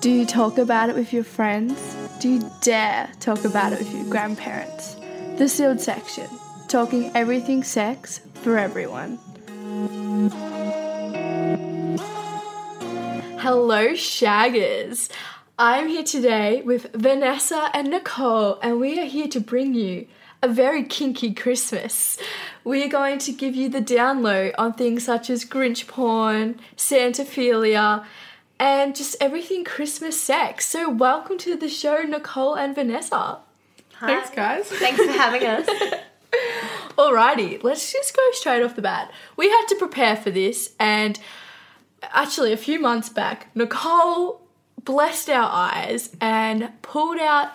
Do you talk about it with your friends? Do you dare talk about it with your grandparents? The sealed section, talking everything sex for everyone. Hello, Shaggers. I'm here today with Vanessa and Nicole, and we are here to bring you a very kinky Christmas. We are going to give you the download on things such as Grinch porn, Santaphilia, and just everything Christmas sex. So, welcome to the show, Nicole and Vanessa. Hi. Thanks, guys. Thanks for having us. Alrighty, let's just go straight off the bat. We had to prepare for this, and actually, a few months back, Nicole blessed our eyes and pulled out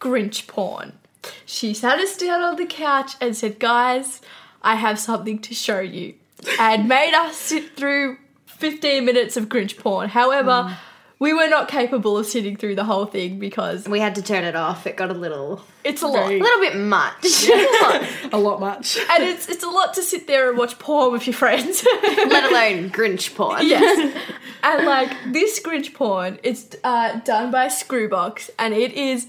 Grinch porn. She sat us down on the couch and said, Guys, I have something to show you, and made us sit through 15 minutes of Grinch porn. However, we were not capable of sitting through the whole thing because we had to turn it off. It got a little, it's a lot. A little bit much. A lot much. And it's it's a lot to sit there and watch porn with your friends. Let alone Grinch porn. yes. And like this Grinch porn, it's uh, done by Screwbox, and it is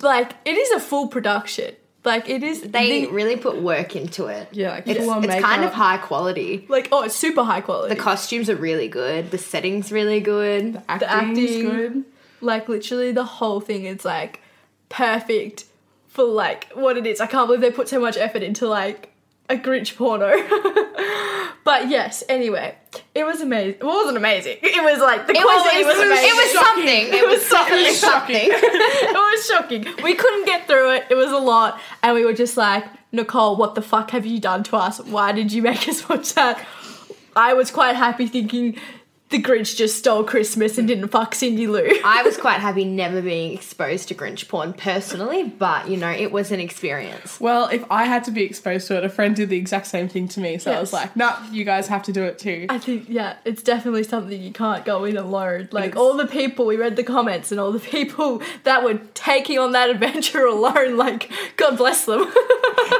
like it is a full production. Like it is They the- really put work into it. Yeah, like It's, it's kind of high quality. like oh, it's super high quality. The costumes are really good. The setting's really good. Acting's acting- good. like literally the whole thing is like perfect for like what it is. I can't believe they put so much effort into like a Grinch porno. but yes, anyway, it was amazing. It wasn't amazing. It was like the It was, it was, amazing. it was something. It was definitely something. it was shocking. We couldn't get through it. It was a lot, and we were just like, Nicole, what the fuck have you done to us? Why did you make us watch that? I was quite happy thinking the Grinch just stole Christmas and didn't fuck Cindy Lou. I was quite happy never being exposed to Grinch porn personally, but you know, it was an experience. Well, if I had to be exposed to it, a friend did the exact same thing to me. So I was like, nah, you guys have to do it too. I think yeah, it's definitely something you can't go in alone. Like It's- all the people we read the comments and all the people that were taking on that adventure alone, like God bless them.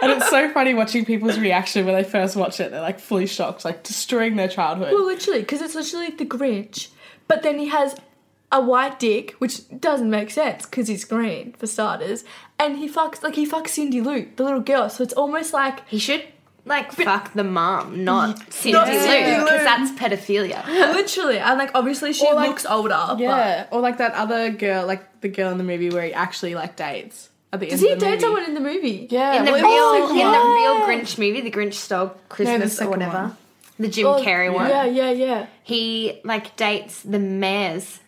and it's so funny watching people's reaction when they first watch it. They're like fully shocked, like destroying their childhood. well, literally, because it's literally the Grinch, but then he has a white dick, which doesn't make sense because he's green for starters, and he fucks like he fucks Cindy Lou, the little girl. So it's almost like He should like fuck the mom, not Cindy Not Lou, Cindy Lou. because that's pedophilia. literally, and like obviously she like- looks older. but- yeah, or like that other girl, like the girl in the movie where he actually like dates at the Does he date movie. someone in the movie? Yeah, In the well, real, it was in the real Grinch movie, the Grinch stole Christmas or whatever, one. The Jim Oh, Carrey one. Yeah, yeah, yeah. He like dates the mayor's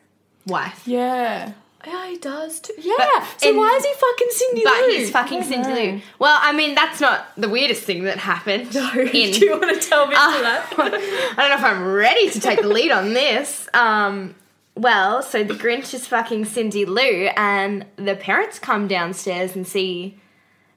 wife, Yeah. Yeah, he does too. Yeah. so in- why is he fucking Cindy but Lou? But he's fucking Cindy Lou. Well, I mean, that's not the weirdest thing that happened. No, in do you want to tell me Uh, that? I don't know if I'm ready to take the lead on this. Um, well, so the Grinch is fucking Cindy Lou, and the parents come downstairs and see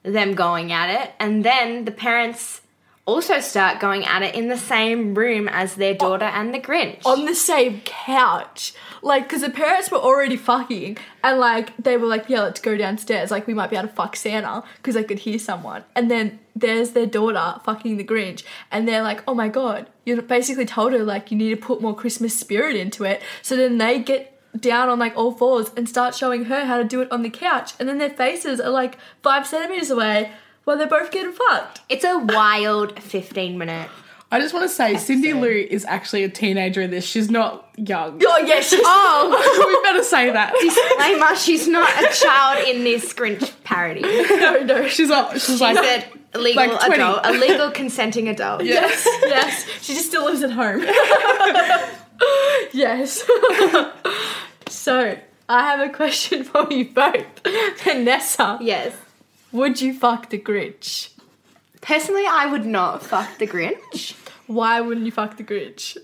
them going at it, and then the parents also start going at it in the same room as their oh, daughter and the Grinch. On the same couch. Like, because the parents were already fucking, and like, they were like, yeah, let's go downstairs. Like, we might be able to fuck Santa, because they could hear someone. And then there's their daughter fucking the Grinch, and they're like, oh my god, you basically told her, like, you need to put more Christmas spirit into it. So then they get down on like all fours and start showing her how to do it on the couch, and then their faces are like five centimeters away while they're both getting fucked. it's a wild 15 minute. I just want to say, Cindy Lou is actually a teenager in this. She's not young. Oh, yeah, she's. Oh, we better say that. disclaimer: she's not a child in this Grinch parody. no, no. She's up. She's like, She's a legal Like adult, a legal consenting adult. yes. yes, she just still lives at home. yes. so, I have a question for you both. Vanessa, Yes. Would you fuck the Grinch? Personally, I would not fuck the Grinch. Why wouldn't you fuck the Grinch?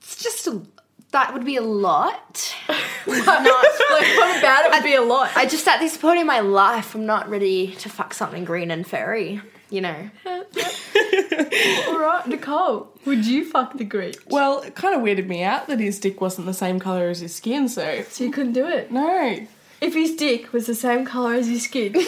It's just a, that would be a lot. like, what about it would be a lot? I just at this point in my life, I'm not ready to fuck something green and furry. You know. Alright, Nicole, would you fuck the Grinch? Well, it kind of weirded me out that his dick wasn't the same color as his skin. So So you couldn't do it? no. If his dick was the same colour as his skin, would you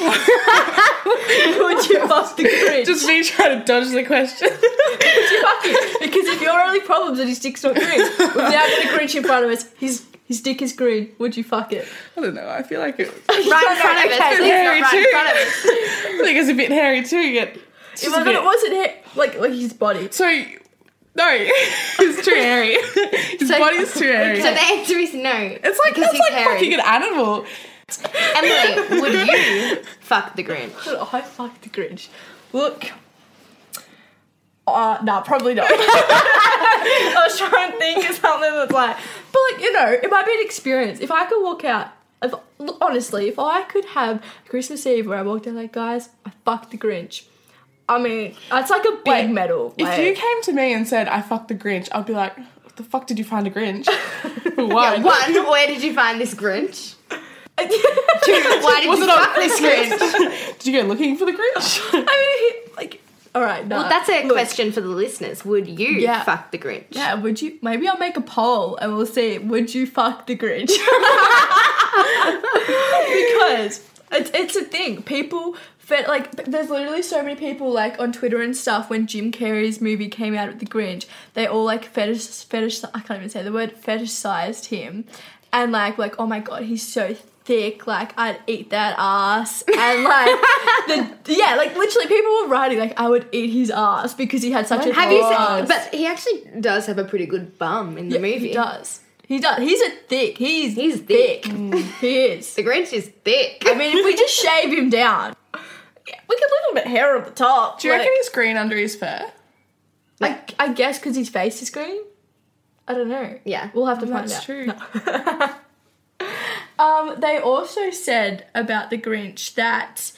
fuck the Grinch? Just me trying to dodge the question. Would you fuck him? Because if your only problem is that his dick's not green, without the Grinch in front of us, his His dick is green. Would you fuck it? I don't know. I feel like it. Right in front of us. Please hairy not right in too. front of us. I think it's a bit hairy too. Get. it's But it wasn't hair, like like his body. So, no, it's too hairy. His So- body's too hairy. So the answer is no. it's like that's he's like hairy. fucking an animal. Emily, would you fuck the Grinch? Oh, I fucked the Grinch. Look. Uh, nah, probably not. I was trying to think of something that's like, but like, you know, it might be an experience. If I could walk out, if, look, honestly, if I could have Christmas Eve where I walked out like, guys, I fucked the Grinch. I mean, that's like a big Wait, medal. If you came to me and said I fucked the Grinch, I'd be like, "What the fuck did you find a Grinch?" For one, One, where did you find this Grinch? Two, why did Was you fuck this Grinch? did you go looking for the Grinch? I mean, he- like, all right, no. Well, that's a Look, question for the listeners. Would you Yeah. fuck the Grinch? Yeah, would you? Maybe I'll make a poll and we'll see. Would you fuck the Grinch? because it's it's a thing. People fe- like there's literally so many people like on Twitter and stuff. When Jim Carrey's movie came out with the Grinch, they all like fetish fetish. I can't even say the word fetishized him, and like like oh my god, he's so thick. Like I'd eat that ass, and like the yeah, like literally people were writing like I would eat his ass because he had such a Have you seen? ass. But he actually does have a pretty good bum in the Yeah, movie. He does. He does. He's a thick. He's He's thick. thick. He is. The Grinch is thick. I mean, if we just shave him down, yeah, we could leave a bit hair on the top. Do you like- reckon he's green under his fur? I, I guess because his face is green. I don't know. Yeah. we'll have to find That's out. true. No. um, they also said about the Grinch that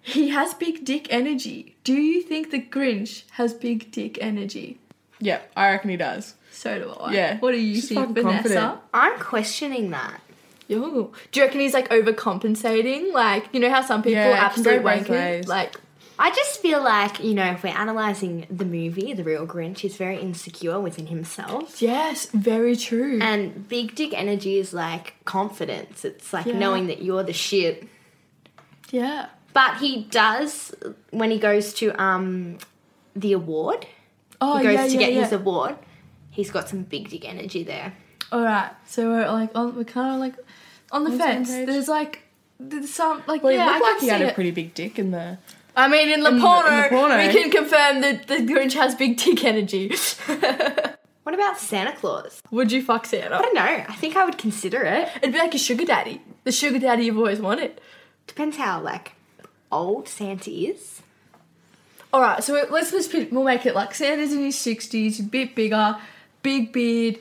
he has big dick energy. Do you think the Grinch has big dick energy? Yeah, I reckon he does. So do I. Yeah. What do you He's think, fucking Vanessa? confident. I'm questioning that. Ooh. Do you reckon he's like overcompensating? Like, you know how some people Yeah, it can go absolute both wankers? Like, I just feel like, you know, if we're analysing the movie, The Real Grinch is very insecure within himself. yes, very true. And big dick energy is like confidence. It's like Yeah. knowing that you're the shit. yeah. But he does when he goes to um the award. Oh, he goes yeah, to yeah, get yeah. his award. He's got some big dick energy there. All right. So we're like on. We're kind of like on the On the same fence. page. There's like there's some like Well, he yeah. I looked can like he see had a it. pretty big dick in the. I mean, in the, in the- porno, in the porno. we can confirm that the Grinch has big dick energy. What about Santa Claus? Would you fuck Santa? I don't know. I think I would consider it. It'd be like a sugar daddy, the sugar daddy you've always wanted. Depends how like old Santa is. All right, so let's let's put, we'll make it like Santa's in his sixties, a bit bigger, big beard,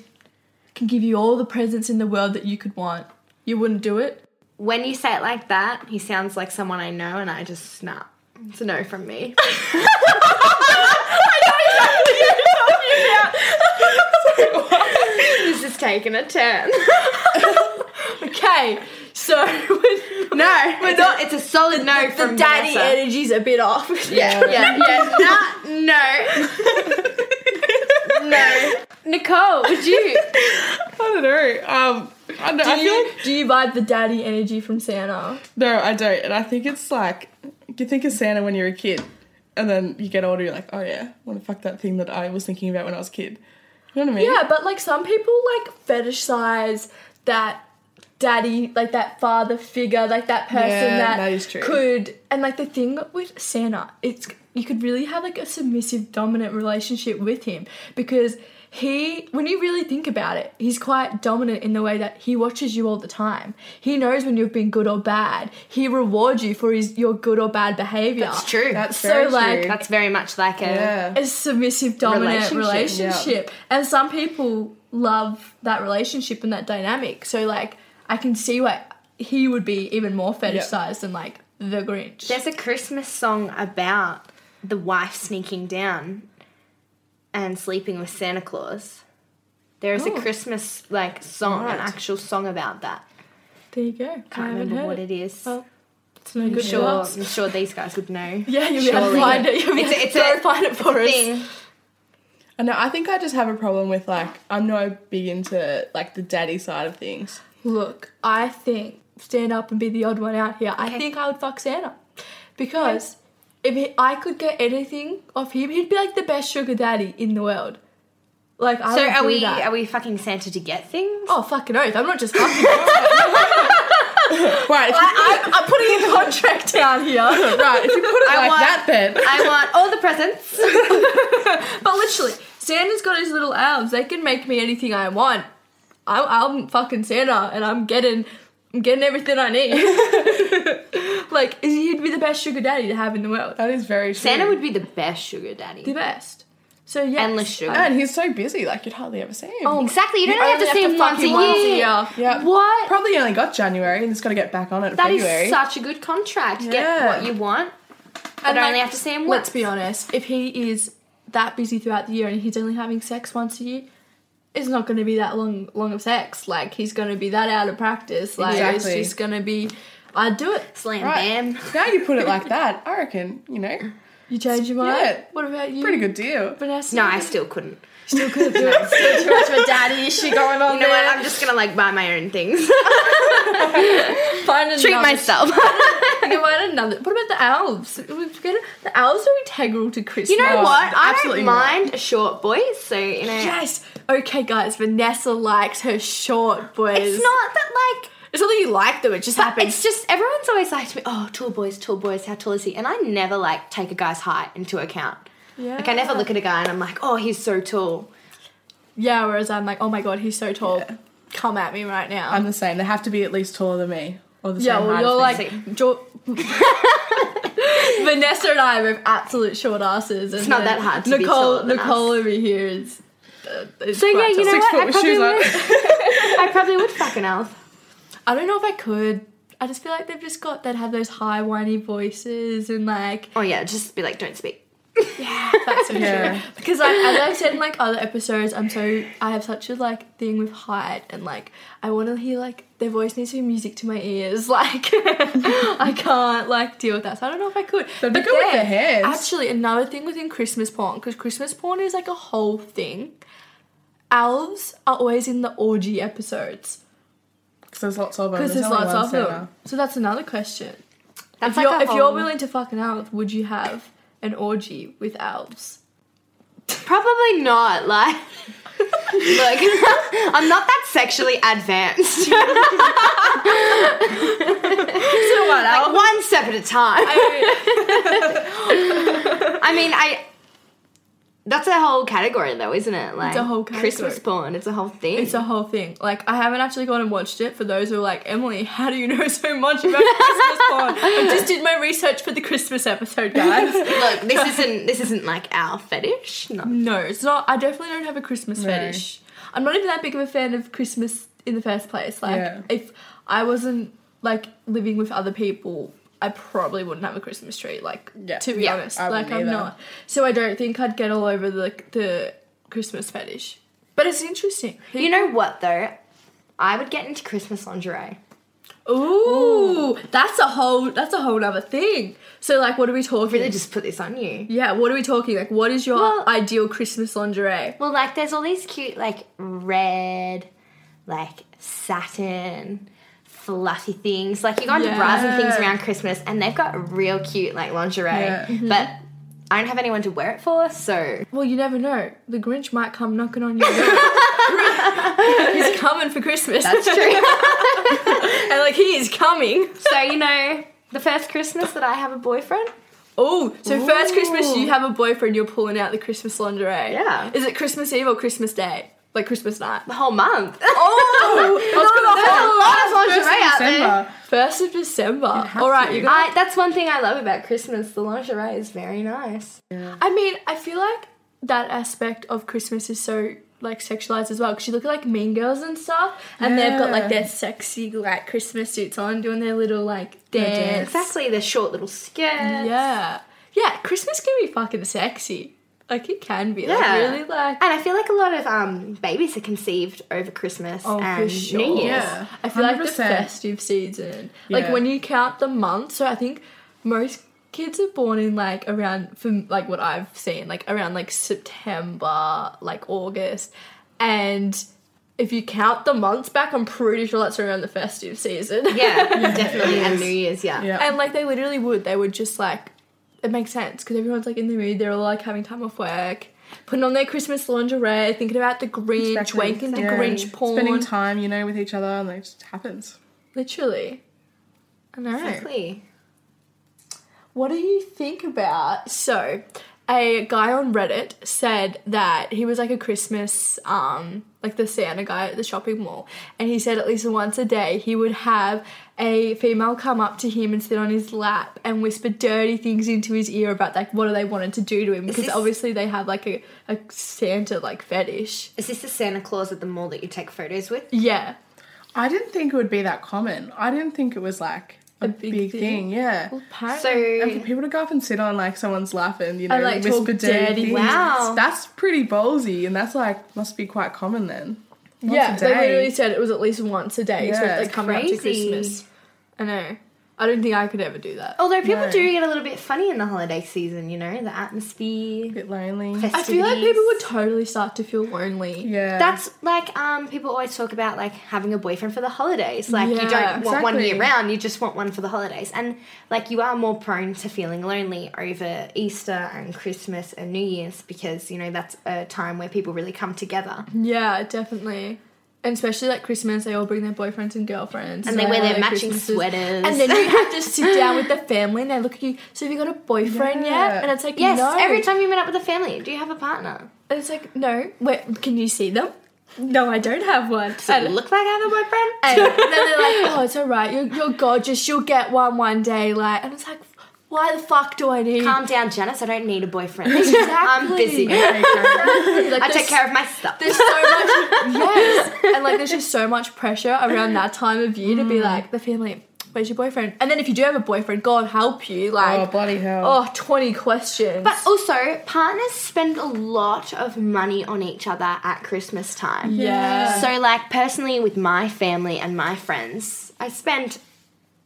can give you all the presents in the world that you could want. You wouldn't do it. When you say it like that, he sounds like someone I know, and I just snap. It's a no from me. this is taking a turn. Okay, so we're, No, We're it's, not- a, it's a solid no the from daddy Vanessa. energy's a bit off. Yeah, yeah, yeah. Nah, no. No. Nicole, would you? I don't know. Um, I, don't, Do I feel you, like do you vibe the daddy energy from Santa? no, I don't, and I think it's like you think of Santa when you're a kid, and then you get older, you're like, oh yeah, I want to fuck that thing that I was thinking about when I was a kid. You know what I mean? Yeah, but like some people like fetishize that daddy, like that father figure, like that person Yeah, that, that is true. could. And like the thing with Santa, it's you could really have like a submissive, dominant relationship with him because he, when you really think about it, he's quite dominant in the way that he watches you all the time. He knows when you've been good or bad. He rewards you for his your good or bad behavior. That's true. That's So, very like, true. That's very much like a. yeah. a submissive dominant Relationship, relationship, and some people love that relationship and that dynamic so like i can see why he would be even more fetishized than like the grinch There's a Christmas song about the wife sneaking down and sleeping with Santa Claus. There is Oh. a Christmas like song, an actual song about that. there you go Can't remember what it is. Well, it's no I'm good sure. I'm sure these guys would know. yeah you'll be able to find it you'll be It's able to a- find it for us Thing. I know. I think I just have a problem with like I'm not big into like the daddy side of things. look i think stand up and be the odd one out here i think i would fuck santa because if he, i could get anything off him he'd be like the best sugar daddy in the world Like I So would are do we that. are we fucking Santa to get things? Oh fucking oath! I'm not just fucking. Right, if you, I, I'm putting a contract down here. right, if you put it I like want- that, then I want all the presents. But literally, Santa's got his little elves. They can make me anything I want. I'm, I'm fucking Santa, and I'm getting, I'm getting everything I need. like, he'd be the best sugar daddy to have in the world. that is very true. Santa would be the best sugar daddy. The best. So yeah, Endless sugar. and he's so busy, like you'd hardly ever see him. Oh, Exactly. You don't You have to see him once a year. yeah. What? Probably only got January and it's got to get back on it in That is February. such a good contract. Get what you want, but And, only like, have to see him once. Let's be honest. If he is that busy throughout the year and he's only having sex once a year, it's not going to be that long, long of sex. Like he's going to be that out of practice. Like Exactly. it's just going to be. I'd do it. Slam Right. bam. now you put it like that, I reckon, you know, You change your mind. Yeah. What about you? pretty good deal. Vanessa. No, I still couldn't. still couldn't do it. Still too much of a daddy issue going on You know there. what? I'm just gonna like buy my own things. Find another, Treat myself. You know what? Another. What about the elves? We forget it. The elves are integral to Christmas. you know what? I absolutely don't mind a short boy. So you know, Yes. Okay, guys. Vanessa likes her short boys. it's not that like. It's not that you like them. It just But happens. it's just everyone's always like to me, "Oh, tall boys, tall boys. How tall is he?" And I never like take a guy's height into account. yeah. Like I never look at a guy and I'm like, "Oh, he's so tall." Yeah. Whereas I'm like, oh my god, he's so tall. Yeah. Come at me right now. I'm the same. They have to be at least taller than me. Or the yeah. same Well, height you're like. Jo- Vanessa and I are absolute short asses. It's not that hard to be Nicole, than Nicole us. over here is. Uh, is So, yeah, you know what? I probably shoes would. I probably would fuck an elf. I don't know if I could. I just feel like they've just got that have those high whiny voices and like Oh yeah, just be like, "Don't speak." That's so Yeah. true. Because like as I've said in like other episodes, I'm so I have such a like thing with height and like I want to hear like their voice needs to be music to my ears. Like I can't like deal with that. So I don't know if I could. They'd be good with their hands. Actually, another thing within Christmas porn because Christmas porn is like a whole thing. Elves are always in the orgy episodes Because there's lots of them. because there's only lots of them. Santa. So that's another question. That's if like you're a if you're willing to fuck an elf, would you have an orgy with elves? Probably not. Like, look, I'm not that sexually advanced. So what like one step at a time. I mean, I. That's a whole category, though, isn't it? Like it's a whole category. Christmas porn. It's a whole thing. It's a whole thing. Like I haven't actually gone and watched it. For those who are like Emily, how do you know so much about Christmas porn? I just did my research for the Christmas episode, guys. Look, this isn't this isn't like our fetish. No. no, it's not. I definitely don't have a Christmas No. fetish. I'm not even that big of a fan of Christmas in the first place. Like Yeah. if I wasn't like living with other people. I probably wouldn't have a Christmas tree, like Yeah. to be Yeah, honest. Like I'm either. not. So I don't think I'd get all over the the Christmas fetish. But it's interesting. You know what though? I would get into Christmas lingerie. Ooh, that's a whole that's a whole other thing. So like what are we talking? Really, just put this on you. yeah, what are we talking? Like what is your Well- ideal Christmas lingerie? Well, like there's all these cute like red, like satin, fluffy things. Like you go into bras and things around Christmas, and they've got real cute like lingerie. Yeah. Mm-hmm. But I don't have anyone to wear it for, so Well, you never know. The Grinch might come knocking on your door. He's coming for Christmas. that's true. and like he is coming. so you know, the first Christmas that I have a boyfriend, Oh, so first Christmas you have a boyfriend, you're pulling out the Christmas lingerie. Yeah. Is it Christmas Eve or Christmas Day? Like Christmas night. the whole month. Oh, There's a lot of lingerie out there. First of December. All right, you're gonna I, that's one thing I love about Christmas. The lingerie is very nice. Yeah. I mean, I feel like that aspect of Christmas is so like sexualized as well because you look at like Mean Girls and stuff, and they've got like their sexy like Christmas suits on, doing their little like Their dance. dance. Exactly, the short little skirts. Yeah, yeah. Christmas can be fucking sexy. Like it can be. Like Yeah. really like. And I feel like a lot of um, babies are conceived over Christmas Oh, for and sure. New Year's. Yeah. I feel like the festive season, like Yeah. when you count the months. So I think most kids are born in like around from like what I've seen, like around like September, like August, and if you count the months back, I'm pretty sure that's around the festive season. Yeah, definitely. it And. New Year's, yeah. Yeah. and like they literally would, they would just like it makes sense because everyone's like in the mood. They're all like having time off work. putting on their Christmas lingerie, thinking about the Grinch, Exactly. wanking to Yeah. Grinch porn. Spending time, you know, with each other, and it just happens. Literally. I know. Exactly. What do you think about? So, a guy on Reddit said that he was like a Christmas, um, like the Santa guy at the shopping mall, and he said at least once a day he would have a female come up to him and sit on his lap and whisper dirty things into his ear about like what are they wanted to do to him because this- obviously they have like a, a Santa like fetish. Is this the Santa Claus at the mall that you take photos with? Yeah. I didn't think it would be that common. I didn't think it was like a, big big, thing. thing. Yeah. Well, apparently- And for So people to go up and sit on like someone's lap and you know And, like, whisper dirty things, Wow. that's pretty ballsy, and that's like must be quite common then. Once yeah, they literally said it was at least once a day. so Yeah, they it's come out to. Christmas. I know. I don't think I could ever do that. although people No. do get a little bit funny in the holiday season, you know, the atmosphere. a bit lonely. I feel like people would totally start to feel lonely. Yeah. That's like um people always talk about like having a boyfriend for the holidays. Like you don't want one exactly. year round, you just want one for the holidays. And like you are more prone to feeling lonely over Easter and Christmas and New Year's because, you know, that's a time where people really come together. Yeah, definitely. And especially like Christmas, they all bring their boyfriends and girlfriends. And they wear their all matching Christmases. sweaters. And then you have to sit down with the family and they look at you. So have you got a boyfriend yet? Yeah. And it's like, Yes, no. every time you meet up with a family, do you have a partner? And it's like, no. Wait, can you see them? No, I don't have one. Does it And- look like I have a boyfriend? And then they're like, oh, it's all right. You're, you're gorgeous. You'll get one one day. Like, and it's like, why the fuck do I need? Calm down, Janice. I don't need a boyfriend. Exactly. I'm busy. Like, I take care of my stuff. There's so much, yes, and like there's just so much pressure around that time of year to be Mm. like the family. Where's your boyfriend? And then if you do have a boyfriend, God help you. Like, oh Like, bloody hell. oh, 20 questions. But also, partners spend a lot of money on each other at Christmas time. yeah. So, like, personally, with my family and my friends, I spend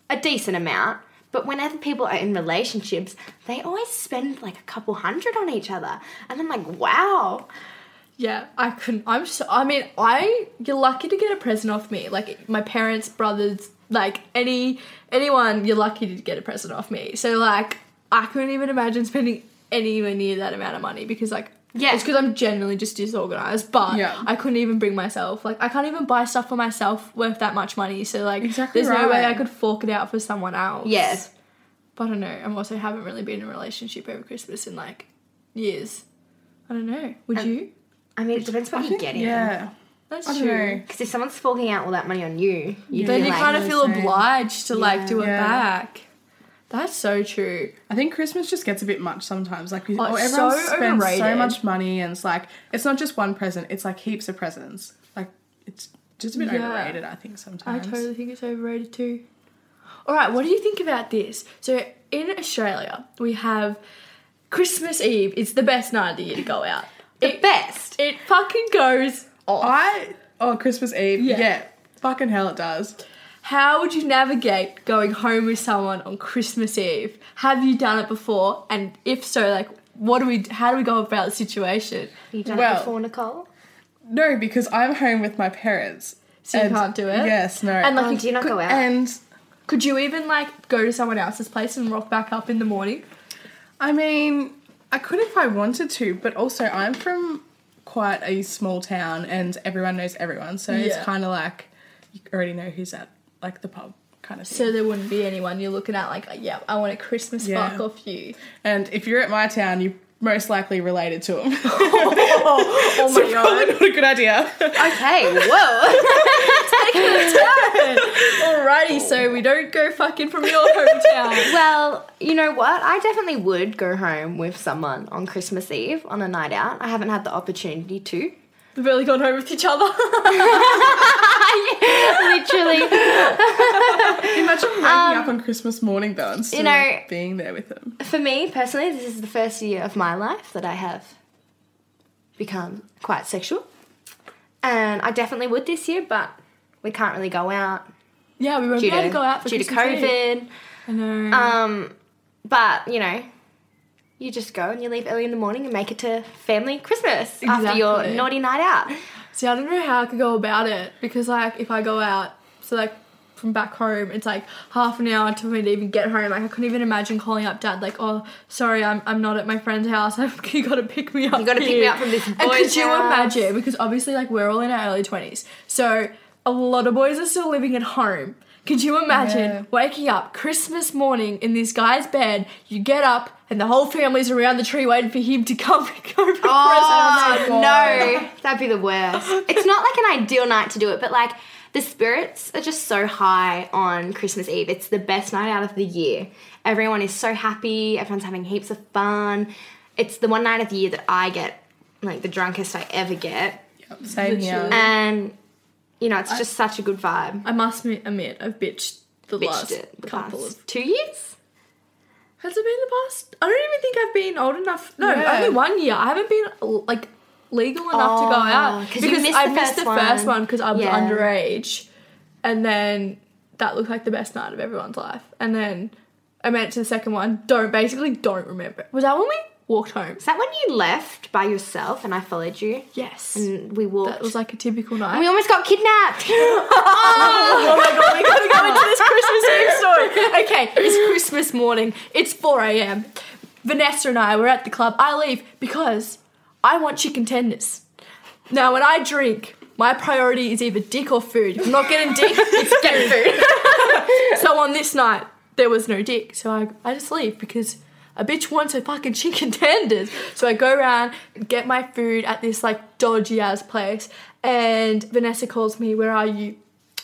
a decent amount. But whenever people are in relationships, they always spend like a couple hundred on each other. And I'm like, wow. Yeah, I couldn't. I'm. I mean, I you're lucky to get a present off me. Like my parents, brothers, like any anyone, you're lucky to get a present off me. So like, I couldn't even imagine spending anywhere near that amount of money because like. Yeah. It's because I'm generally just disorganized, but Yeah. I couldn't even bring myself. Like, I can't even buy stuff for myself worth that much money. So, like, Exactly there's no way. I could fork it out for someone else. Yes. But I don't know. I'm also haven't really been in a relationship over Christmas in like years. I don't know. Would um, you? I mean, it depends what I you think- get in. yeah. That's true. Because if someone's forking out all that money on you, you then you like, kind of oh, feel same. obliged to like do it Yeah. back. That's so true. I think Christmas just gets a bit much sometimes. Like, Oh, oh, everyone so spends so much money, and it's like it's not just one present; it's like heaps of presents. Like, it's just a bit Yeah. overrated. I think sometimes. I totally think it's overrated too. All right, what do you think about this? So in Australia, we have Christmas Eve. It's the best night of the year to go out. the It, best. it fucking goes off. I oh Christmas Eve, Yeah. yeah. fucking hell, it does. How would you navigate going home with someone on Christmas Eve? Have you done it before? And if so, like, what do we? How do we go about the situation? You done it Well- before, Nicole? No, because I'm home with my parents. So you can't do it. Yes, no. And like, Oh, do you not could, go out? and could you even like go to someone else's place and rock back up in the morning? I mean, I could if I wanted to, but also I'm from quite a small town and everyone knows everyone, so it's kind of like you already know who's at like the pub kind of thing. So there wouldn't be anyone you're looking at like, yeah, I want a Christmas Yeah. fuck off you. and if you're at my town, you most likely related to him. Oh, oh my god so probably not a good idea. Okay, whoa. Alrighty, so oh. we don't go fucking from your hometown. well, you know what? I definitely would go home with someone on Christmas Eve on a night out. I haven't had the opportunity to. We've really gone home with each other. Literally. Imagine waking up on Christmas morning though and still Um, know- being there with him. For me personally, this is the first year of my life that I have become quite sexual. And I definitely would this year, but we can't really go out yeah, we won't be able to, to go out for due to Christmas Eve. COVID. I know. Um, but you know, you just go and you leave early in the morning and make it to family Christmas after your naughty night out. See, I don't know how I could go about it because, like, if I go out, so like from back home. It's like half an hour to me to even get home. Like I couldn't even imagine calling up dad. Like, oh, sorry, I'm, I'm not at my friend's house. you got to pick me up. You gotta pick me up from this And boy's could you house. imagine? Because obviously, like we're all in our early twenties, so a lot of boys are still living at home. Could you imagine Yeah. waking up Christmas morning in this guy's bed? You get up and the whole family's around the tree waiting for him to come and go for Oh, presents. No, that'd be the worst. It's not like an ideal night to do it, but like the spirits are just so high on Christmas Eve. It's the best night out of the year. Everyone is so happy. Everyone's having heaps of fun. It's the one night of the year that I get like the drunkest I ever get, Yep, Same here. And you know it's just such a good vibe. I must admit, I've bitched the Bitched last it the couple of. two years. Has it been the past? I don't even think I've been old enough. No, Yeah. only one year. I haven't been like legal enough to go Oh, out you because missed I missed the first one. one because I was Yeah. underage, and then that looked like the best night of everyone's life. And then I went to the second one. Don't basically don't remember. Was that when we walked home? Is that when you left by yourself and I followed you Yes. and we walked? that was like a typical night. and we almost got kidnapped. Oh my god, we gotta go into this Christmas Eve story. Okay, it's Christmas morning. It's 4 a.m. Vanessa and I were at the club. I leave because I want chicken tenders. Now, when I drink, my priority is either dick or food. If I'm not getting dick, it's getting food. so on this night, there was no dick. So I, I just leave because a bitch wants her fucking chicken tenders. So I go around get my food at this like dodgy ass place. And Vanessa calls me, Where are you?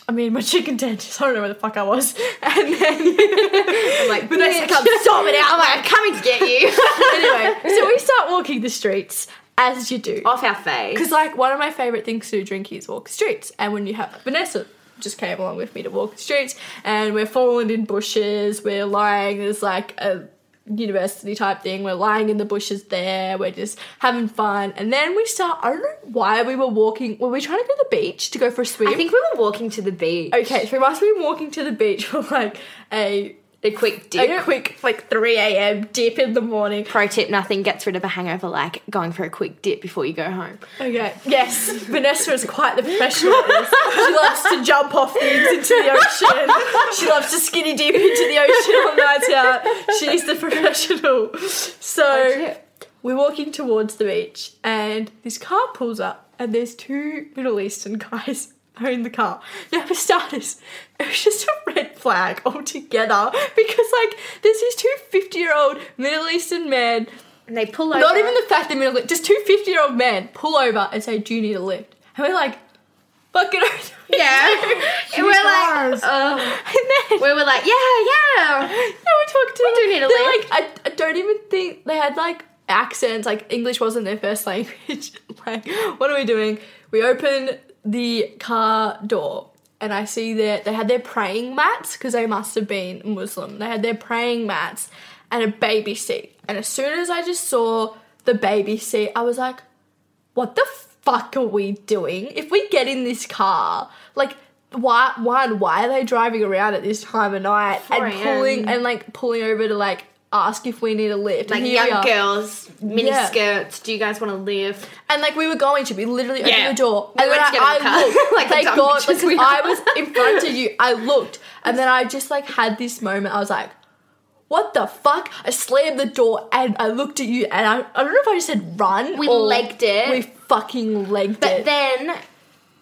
I mean, my chicken tenders. I don't know where the fuck I was. And then I'm like, Vanessa, come storm it out. I'm like, I'm coming to get you. anyway, so we start walking the streets as you do. Off our face. Because like one of my favorite things to do drinking is walk the streets, and when you have Vanessa just came along with me to walk the streets, and we're falling in bushes, we're lying. There's like a university type thing. We're lying in the bushes there. We're just having fun, and then we start. I don't know why we were walking. Were we trying to go to the beach to go for a swim? I think we were walking to the beach. Okay, so we must have been walking to the beach for like a A quick dip. a quick like three a.m. dip in the morning. Pro tip: Nothing gets rid of a hangover like going for a quick dip before you go home. Okay. Yes, Vanessa is quite the professional. She loves to jump off things into the ocean. She loves to skinny dip into the ocean on nights out. She's the professional. So we're walking towards the beach, and this car pulls up, and there's two Middle Eastern guys are in the car. Now, for starters, it was just a red flag altogether because, like, there's these two 50 year old Middle Eastern men And they pull over. not even the fact that middle just two 50 year old men pull over and say, Do you need a lift? And we're like, fucking Yeah. and we're like, uh, and then we were like, yeah, yeah. yeah, we talked to We do need a they're lift. Like, I, I don't even think they had like accents, like English wasn't their first language. like, what are we doing? We open the car door and I see that they had their praying mats because they must have been Muslim. They had their praying mats and a baby seat. And as soon as I just saw the baby seat, I was like, what the fuck are we doing? If we get in this car, like, why, one, why are they driving around at this time of night 4 and pulling and like pulling over to like ask if we need a lift? Like and here we young girls, mini Yeah. skirts. Do you guys want to live? And like we were going to, we literally opened Yeah. the door. We and went then to I. I looked, Like thank God, because we I was in front of you. I looked, and then I just like had this moment. I was like, "What the fuck?" I slammed the door, and I looked at you, and I, I don't know if I just said run. We legged it. We fucking legged But it. But then,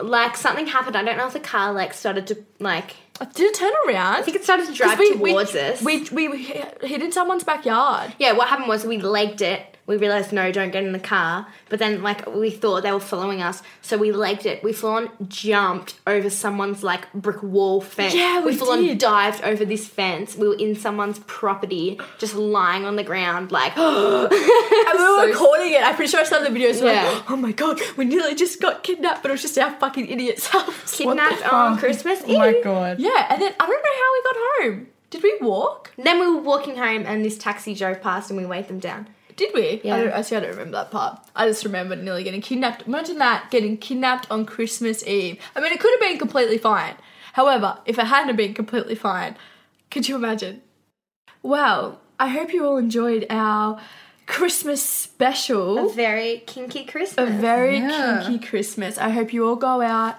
like, something happened. I don't know if the car, like, started to, like, Did it turn around? I think it started to drive we, towards we, us. We we hid in someone's backyard. yeah, what happened was we legged it. We realized, no, don't get in the car. But then, like, we thought they were following us. So we legged it. We full on jumped over someone's, like, brick wall fence. Yeah, we full on did. dived over this fence. We were in someone's property, just lying on the ground, like, And we were So- recording it. I'm pretty sure I saw the video. So Yeah. like, oh my god, we nearly just got kidnapped, but it was just our fucking idiot selves. What the kidnapped on fuck? Christmas Eve. Oh my god. Yeah, and then I don't know how we got home. Did we walk? Then we were walking home and this taxi drove past and we waved them down. Did we? Yeah. I, don't, I see. I don't remember that part. I just remember nearly getting kidnapped. Imagine that getting kidnapped on Christmas Eve. I mean, it could have been completely fine. However, if it hadn't been completely fine, could you imagine? Well, I hope you all enjoyed our Christmas special. A very kinky Christmas. a very Yeah. kinky Christmas. I hope you all go out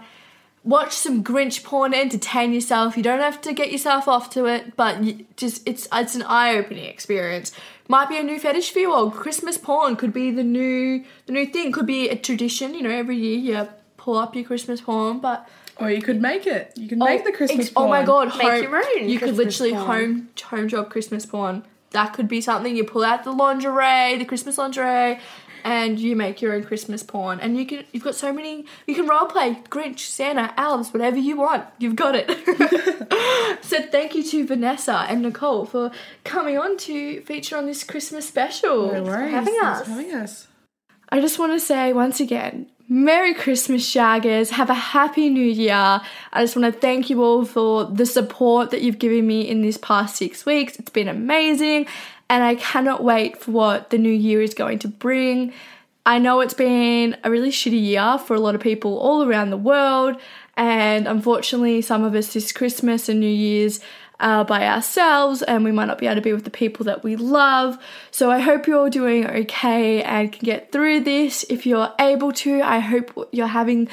watch some Grinch porn, entertain yourself. You don't have to get yourself off to it, but you just it's it's an eye-opening experience. Might be a new fetish for you, or Christmas porn could be the new the new thing. Could be a tradition. You know, every year you pull up your Christmas porn, but Or you could make it. You can oh, make the Christmas ex- Oh my porn. god, Make your own You could literally porn. home home job Christmas porn. That could be something you pull out the lingerie, the Christmas lingerie, and you make your own Christmas porn. And you can you've got so many you can role play Grinch, Santa, elves, whatever you want. You've got it. so thank you to Vanessa and Nicole for coming on to feature on this Christmas special. No worries. having Thanks us. having us. I just want to say once again, Merry Christmas, Shaggers. Have a happy new year. I just want to thank you all for the support that you've given me in these past six weeks. It's been amazing, and I cannot wait for what the new year is going to bring. I know it's been a really shitty year for a lot of people all around the world, and unfortunately, some of us this Christmas and New Year's are by ourselves, and we might not be able to be with the people that we love. So, I hope you're all doing okay and can get through this. If you're able to, I hope you're having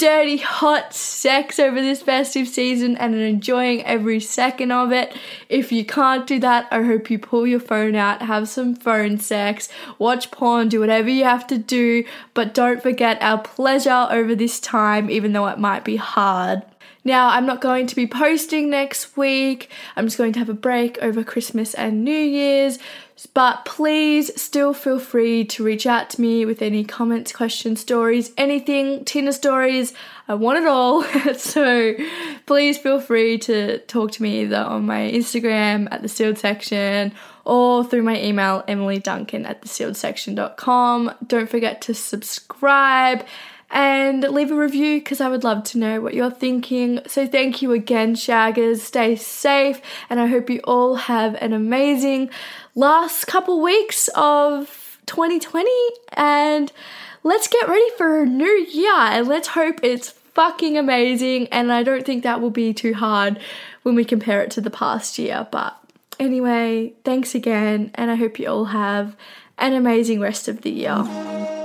dirty, hot sex over this festive season and enjoying every second of it. If you can't do that, I hope you pull your phone out, have some phone sex, watch porn, do whatever you have to do, but don't forget our pleasure over this time, even though it might be hard. Now, I'm not going to be posting next week. I'm just going to have a break over Christmas and New Year's. But please still feel free to reach out to me with any comments, questions, stories, anything, Tinder stories. I want it all. so please feel free to talk to me either on my Instagram at the sealed section or through my email, emilyduncan at thesealedsection.com. Don't forget to subscribe and leave a review because I would love to know what you're thinking. So, thank you again, Shaggers. Stay safe, and I hope you all have an amazing last couple weeks of 2020. And let's get ready for a new year, and let's hope it's fucking amazing. And I don't think that will be too hard when we compare it to the past year. But anyway, thanks again, and I hope you all have an amazing rest of the year.